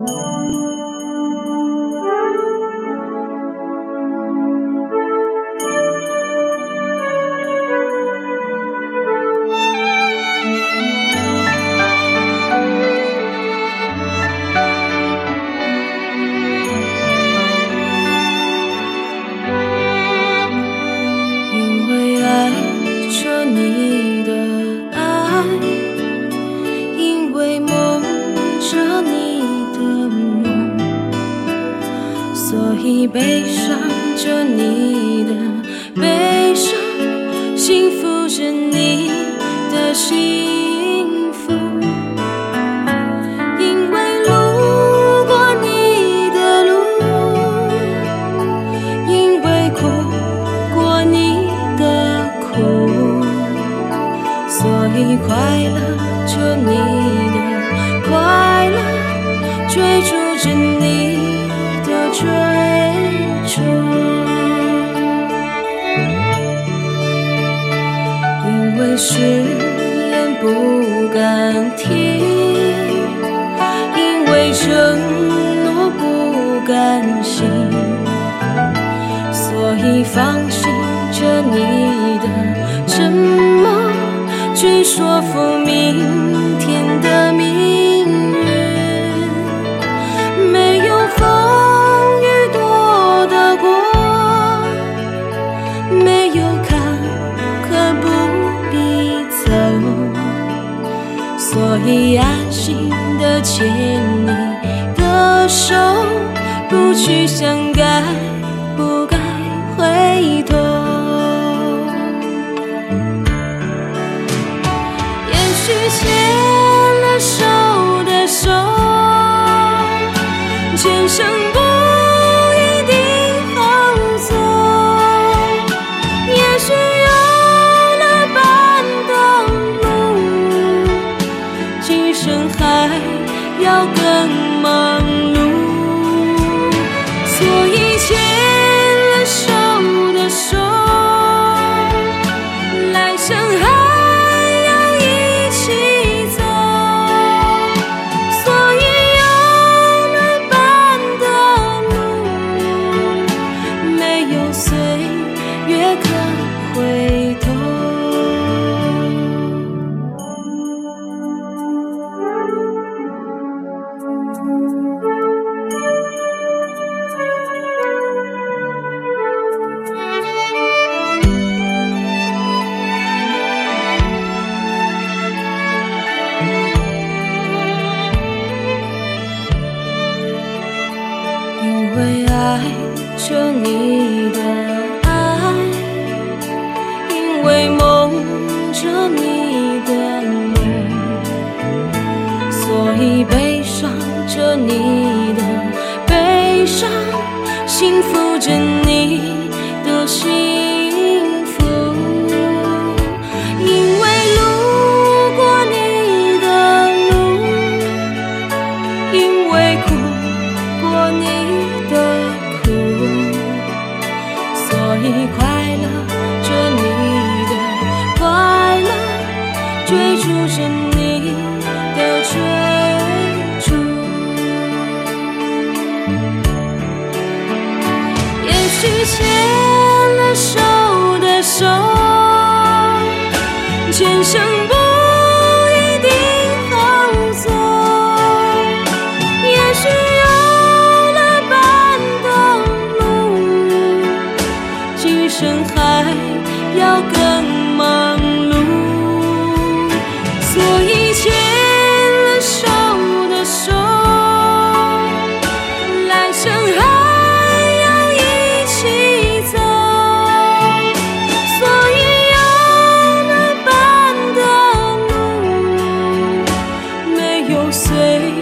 因以悲伤着你的悲伤，幸福着你的幸福。因为路过你的路，因为哭过你的苦，所以快乐着你的快乐，追逐因为誓言不敢听，因为承诺不甘心。所以放弃着你的沉默，去说服明天的不去想该不该回头。也许牵了手的手，前生爱着你的爱，因为梦着你的梦，所以悲伤着你的悲伤，幸福着人生。随，